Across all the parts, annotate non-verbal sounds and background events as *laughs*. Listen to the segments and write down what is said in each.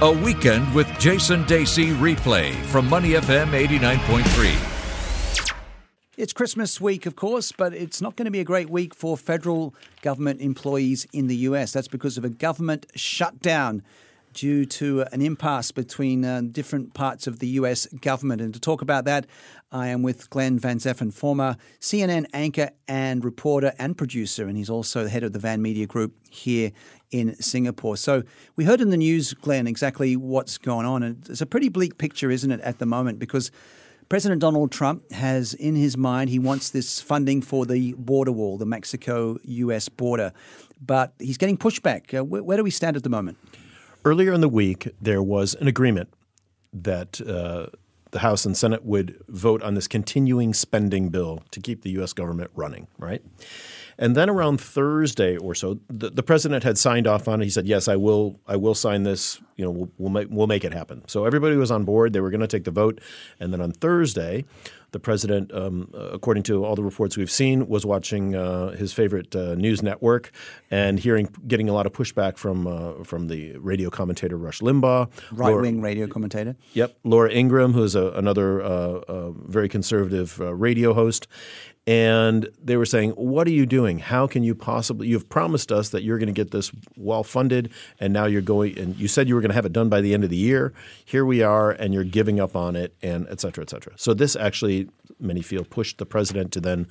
A Weekend with Jason Dasey replay from Money FM 89.3. It's Christmas week, of course, but it's not going to be a great week for federal government employees in the US. That's because of a government shutdown due to an impasse between uh, different parts of the US government. And to talk about that, I am with Glenn Van Zutphen, former CNN anchor and reporter and producer, and he's also the head of the Van Media Group here in Singapore. So we heard in the news, Glenn, exactly what's going on. And it's a pretty bleak picture, isn't it, at the moment? Because President Donald Trump has in his mind, he wants this funding for the border wall, the Mexico US border. But he's getting pushback. Uh, where, where, do we stand at the moment? Earlier in the week, there was an agreement that uh, the House and Senate would vote on this continuing spending bill to keep the U.S. government running, right? And then around Thursday or so, the, the, president had signed off on it. He said, "Yes, I will. I will sign this. You know, we'll, we'll make we'll make it happen." So everybody was on board. They were going to take the vote, and then on Thursday, the president, um, according to all the reports we've seen, was watching uh, his favorite uh, news network and hearing, getting a lot of pushback from uh, from the radio commentator Rush Limbaugh, right wing radio commentator. Yep, Laura Ingraham, who's a, another uh, very conservative uh, radio host, and they were saying, "What are you doing? How can you possibly? You've promised us that you're going to get this well funded, and now you're going. And you said you were going to have it done by the end of the year. Here we are, and you're giving up on it, and et cetera, et cetera. So this actually, many feel, pushed the president to then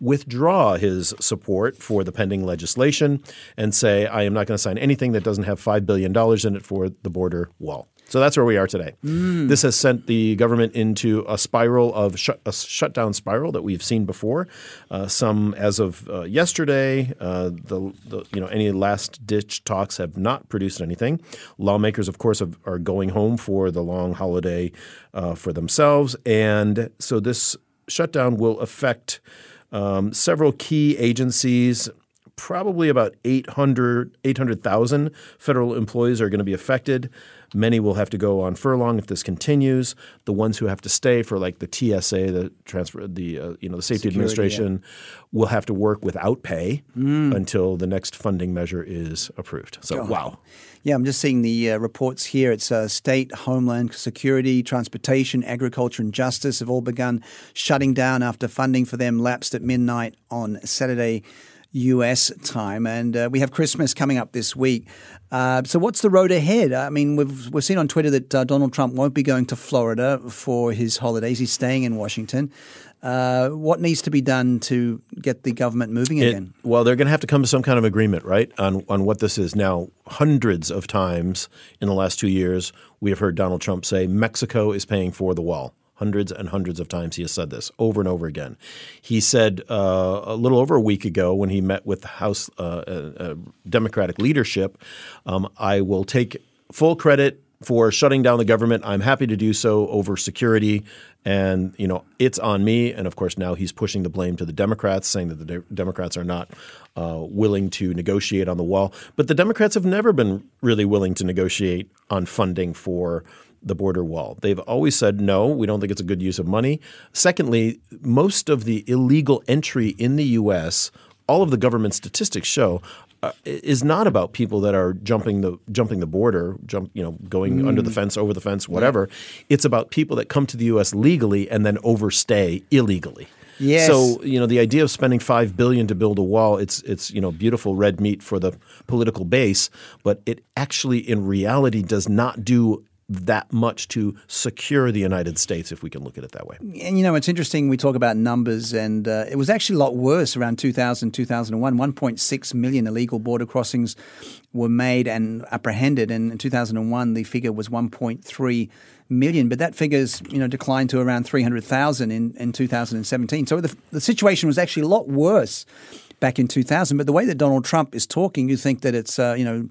withdraw his support for the pending legislation and say, I am not going to sign anything that doesn't have $5 billion in it for the border wall. So that's where we are today. Mm. This has sent the government into a spiral of sh- a shutdown spiral that we've seen before. Uh, some, as of uh, yesterday, uh, the, the, you know any last ditch talks have not produced anything. Lawmakers, of course, have, are going home for the long holiday uh, for themselves, and so this shutdown will affect um, several key agencies probably about 800 800,000 federal employees are going to be affected. Many will have to go on furlough if this continues. The ones who have to stay for like the TSA, the transfer, the uh, you know the Safety Security, Administration, yeah. will have to work without pay mm. until the next funding measure is approved. So wow. Yeah, I'm just seeing the uh, reports here. It's uh, state, homeland security, transportation, agriculture, and justice have all begun shutting down after funding for them lapsed at midnight on Saturday US time. And uh, we have Christmas coming up this week. Uh, so, what's the road ahead? I mean, we've, we've seen on Twitter that uh, Donald Trump won't be going to Florida for his holidays. He's staying in Washington. Uh, what needs to be done to get the government moving it, again? Well, they're going to have to come to some kind of agreement, right, on, on what this is. Now, hundreds of times in the last two years, we have heard Donald Trump say Mexico is paying for the wall. Hundreds and hundreds of times he has said this over and over again. He said uh, a little over a week ago when he met with House uh, uh, uh, Democratic leadership, um, I will take full credit for shutting down the government. I'm happy to do so over security. And, you know, it's on me. And of course, now he's pushing the blame to the Democrats, saying that the de- Democrats are not uh, willing to negotiate on the wall. But the Democrats have never been really willing to negotiate on funding for the border wall. They've always said, no, we don't think it's a good use of money. Secondly, most of the illegal entry in the U.S., all of the government statistics show, uh, is not about people that are jumping the jumping the border, jump you know going mm. under the fence, over the fence, whatever. Yeah. It's about people that come to the U.S. legally and then overstay illegally. Yes. So you know the idea of spending five billion to build a wall, it's it's you know beautiful red meat for the political base, but it actually in reality does not do that much to secure the United States, if we can look at it that way. And you know, it's interesting. We talk about numbers, and uh, it was actually a lot worse around 2000, 2001. 1.6 million illegal border crossings were made and apprehended, and in 2001 the figure was 1.3 million, but that figure's you know declined to around 300,000 in, in 2017. So the, the situation was actually a lot worse back in 2000. But the way that Donald Trump is talking, you think that it's uh, you know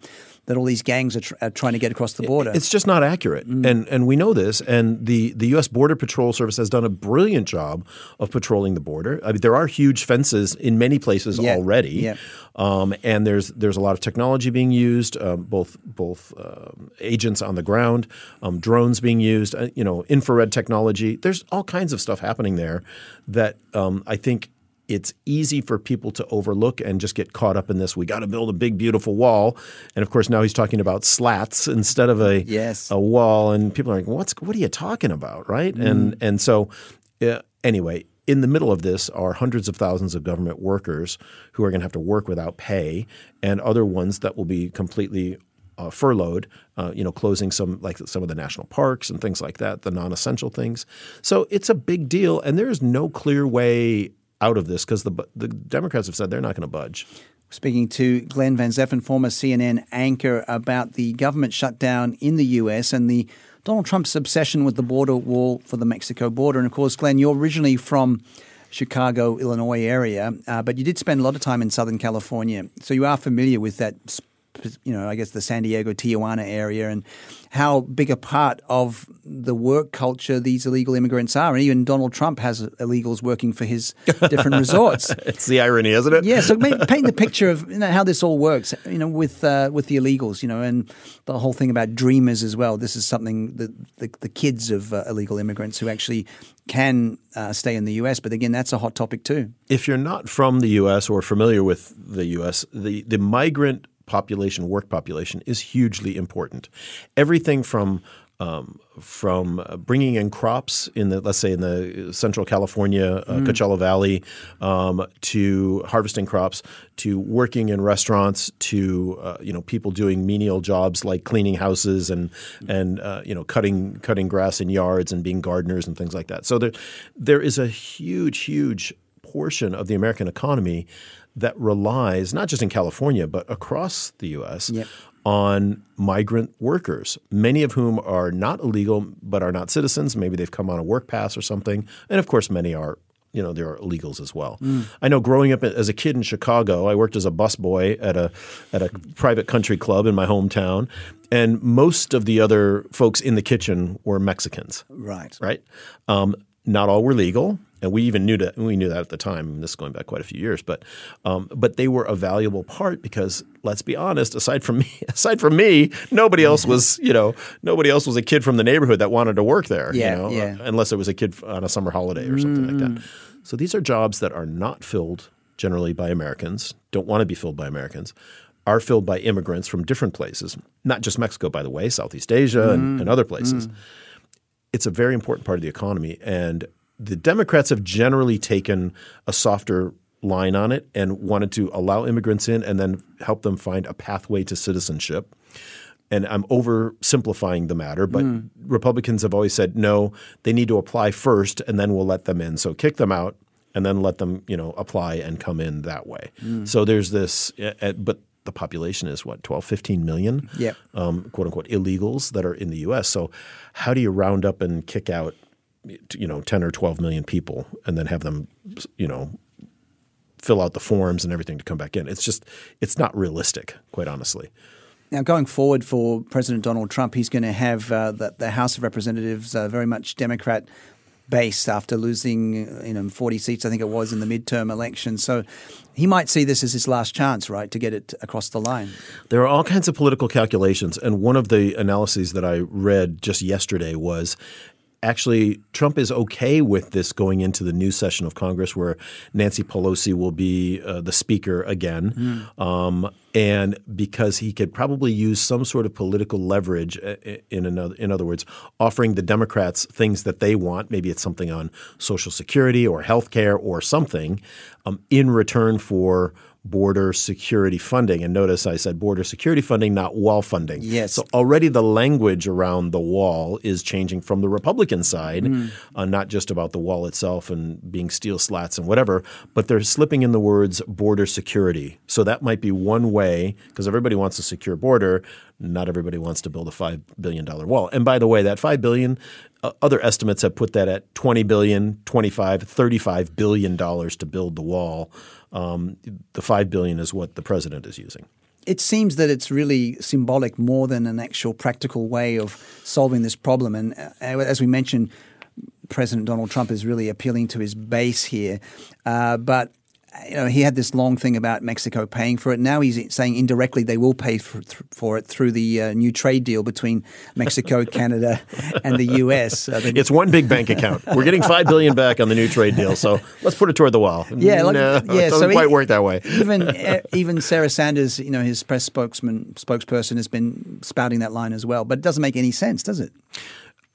that all these gangs are, tr- are, trying to get across the border. It's just not accurate, mm. and and we know this. And the the U.S. Border Patrol Service has done a brilliant job of patrolling the border. I mean, there are huge fences in many places yeah. already, yeah. um, and there's there's a lot of technology being used, um, both both um, agents on the ground, um, drones being used, uh, you know, infrared technology. There's all kinds of stuff happening there that um, I think it's easy for people to overlook and just get caught up in this. We got to build a big, beautiful wall, and of course now he's talking about slats instead of a yes. a wall, and people are like, "What's what are you talking about?" Right? Mm. And and so uh, anyway, in the middle of this are hundreds of thousands of government workers who are going to have to work without pay, and other ones that will be completely uh, furloughed, uh, you know, closing some like some of the national parks and things like that, the non-essential things. So it's a big deal, and there is no clear way out of this because the the Democrats have said they're not going to budge. Speaking to Glenn Van Zutphen, former CNN anchor, about the government shutdown in the U.S. and the Donald Trump's obsession with the border wall for the Mexico border. And of course, Glenn, you're originally from Chicago, Illinois area, uh, but you did spend a lot of time in Southern California. So you are familiar with that you know, I guess the San Diego, Tijuana area, and how big a part of the work culture these illegal immigrants are. And even Donald Trump has illegals working for his different *laughs* resorts. it's the irony, isn't it? Yeah. So *laughs* paint the picture of you know, how this all works. You know, with uh, with the illegals. You know, and the whole thing about dreamers as well. This is something that the, the kids of uh, illegal immigrants who actually can uh, stay in the U.S. But again, that's a hot topic too. If you're not from the U.S. or familiar with the U.S., the the migrant population, work population, is hugely important. Everything from um, from bringing in crops in the let's say in the Central California uh, mm. Coachella Valley um, to harvesting crops to working in restaurants to uh, you know people doing menial jobs like cleaning houses and and uh, you know cutting cutting grass in yards and being gardeners and things like that. So there there is a huge huge portion of the American economy that relies not just in California but across the U.S. Yep. on migrant workers, many of whom are not illegal but are not citizens. Maybe they've come on a work pass or something, and of course, many are. You know, there are illegals as well. Mm. I know growing up as a kid in Chicago, I worked as a busboy at a at a private country club in my hometown, and most of the other folks in the kitchen were Mexicans. Right. Right. Um, not all were legal and we even knew that we knew that at the time. This is going back quite a few years, but um, but they were a valuable part because let's be honest, aside from *laughs* me, aside from me, nobody else was you know nobody else was a kid from the neighborhood that wanted to work there. Yeah, you know, yeah. unless it was a kid on a summer holiday or something mm. like that. So these are jobs that are not filled generally by Americans, don't want to be filled by Americans. Are filled by immigrants from different places, not just Mexico, by the way, Southeast Asia mm. and, and, other places. Mm. It's a very important part of the economy, and the Democrats have generally taken a softer line on it and wanted to allow immigrants in and then help them find a pathway to citizenship. And I'm oversimplifying the matter, but mm. Republicans have always said no, they need to apply first and then we'll let them in. So kick them out and then let them, you know, apply and come in that way. Mm. So there's this, but the population is what 12 15 million yep. um, quote unquote illegals that are in the us so how do you round up and kick out you know 10 or 12 million people and then have them you know fill out the forms and everything to come back in? It's just it's not realistic quite honestly. Now, going forward for President Donald Trump, he's going to have uh, the, the, House of Representatives uh, very much Democrat based after losing you know 40 seats, I think it was in the midterm election. So he might see this as his last chance, right, to get it across the line. There are all kinds of political calculations, and one of the analyses that I read just yesterday was actually Trump is okay with this going into the new session of Congress where Nancy Pelosi will be uh, the speaker again. Mm. Um, and because he could probably use some sort of political leverage uh, in another in other words offering the democrats things that they want maybe it's something on social security or health care or something um, in return for border security funding. And notice I said border security funding, not wall funding. Yes. So already the language around the wall is changing from the Republican side, mm. uh, not just about the wall itself and being steel slats and whatever, but they're slipping in the words border security. So that might be one way, because everybody wants a secure border. Not everybody wants to build a $5 billion wall. And by the way, that $5 billion, uh, other estimates have put that at $20 billion, 25, $35 billion to build the wall. Um, the five billion is what the president is using. It seems that it's really symbolic more than an actual practical way of solving this problem. And uh, as we mentioned, President Donald Trump is really appealing to his base here. Uh, but you know, he had this long thing about Mexico paying for it. Now he's saying indirectly they will pay for, for it through the uh, new trade deal between Mexico, *laughs* Canada, and the U.S. Uh, it's one big bank account. We're getting five billion back on the new trade deal, so let's put it toward the wall. Yeah, like, no, *laughs* yeah. It doesn't so quite he, work that way. even uh, even Sarah Sanders, you know, his press spokesman spokesperson has been spouting that line as well. But it doesn't make any sense, does it?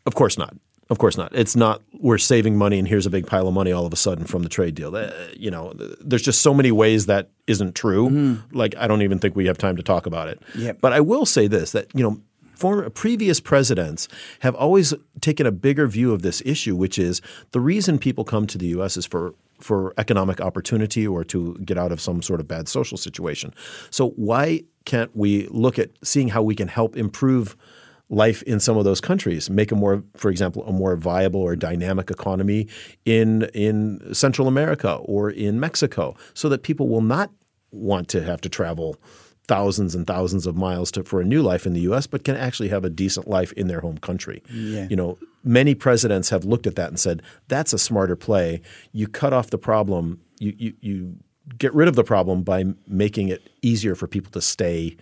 Of course not. Of course not. It's not we're saving money and here's a big pile of money all of a sudden from the trade deal. Uh, you know, there's just so many ways that isn't true. Mm-hmm. Like I don't even think we have time to talk about it. Yep. But I will say this that you know former previous presidents have always taken a bigger view of this issue, which is the reason people come to the U.S. is for for economic opportunity or to get out of some sort of bad social situation. So why can't we look at seeing how we can help improve life in some of those countries, make a more, for example, a more viable or dynamic economy in in Central America or in Mexico, so that people will not want to have to travel thousands and thousands of miles to, for a new life in the U.S., but can actually have a decent life in their home country. Yeah. You know, many presidents have looked at that and said that's a smarter play. You cut off the problem. You you, you get rid of the problem by making it easier for people to stay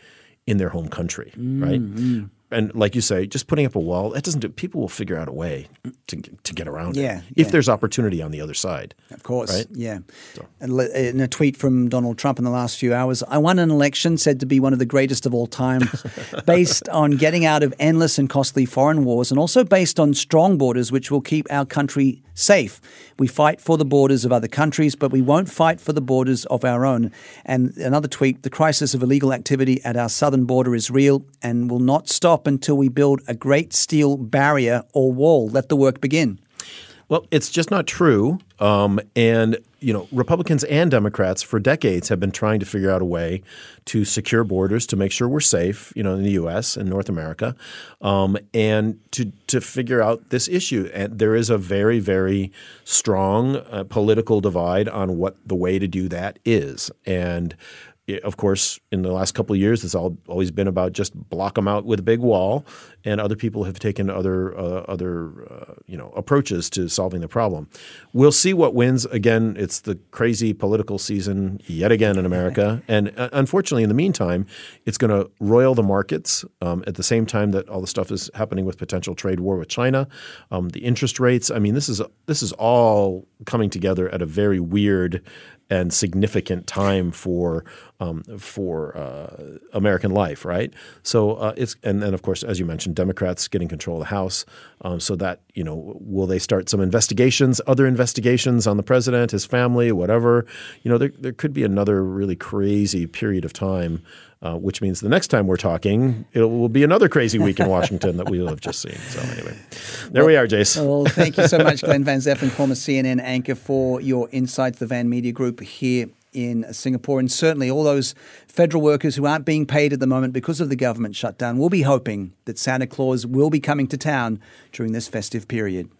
in their home country, mm, right? And like you say, just putting up a wall that doesn't do. People will figure out a way to to get around yeah, it if there's opportunity on the other side. Of course, right? Yeah. So. In a tweet from Donald Trump in the last few hours, I won an election said to be one of the greatest of all time, *laughs* based on getting out of endless and costly foreign wars, and also based on strong borders, which will keep our country safe. We fight for the borders of other countries, but we won't fight for the borders of our own. And another tweet: the crisis of illegal activity at our southern border is real and will not stop until we build a great steel barrier or wall. Let the work begin. Well, it's just not true. Um, and you know, Republicans and Democrats for decades have been trying to figure out a way to secure borders to make sure we're safe, you know, in the U.S. and North America, um, and to to figure out this issue. And there is a very, very strong uh, political divide on what the way to do that is. And of course, in the last couple of years, it's all, always been about just block them out with a big wall, and other people have taken other uh, other uh, you know approaches to solving the problem. We'll see what wins. Again, it's the crazy political season yet again in America, *laughs* and uh, unfortunately, in the meantime, it's going to roil the markets um, at the same time that all the stuff is happening with potential trade war with China, um, the interest rates. I mean, this is this is all coming together at a very weird and significant time for um, for uh, American life, right? So uh, it's and then of course, as you mentioned, Democrats getting control of the House, um, so that you know, will they start some investigations, other investigations on the president, his family, whatever? You know, there there could be another really crazy period of time. Uh, which means the next time we're talking, it will be another crazy week in Washington that we will have just seen. So anyway, there well, we are, Jace. Well, thank you so much, *laughs* Glenn Van Zutphen, former CNN anchor, for your insights. The Van Media Group here in Singapore. And certainly all those federal workers who aren't being paid at the moment because of the government shutdown will be hoping that Santa Claus will be coming to town during this festive period.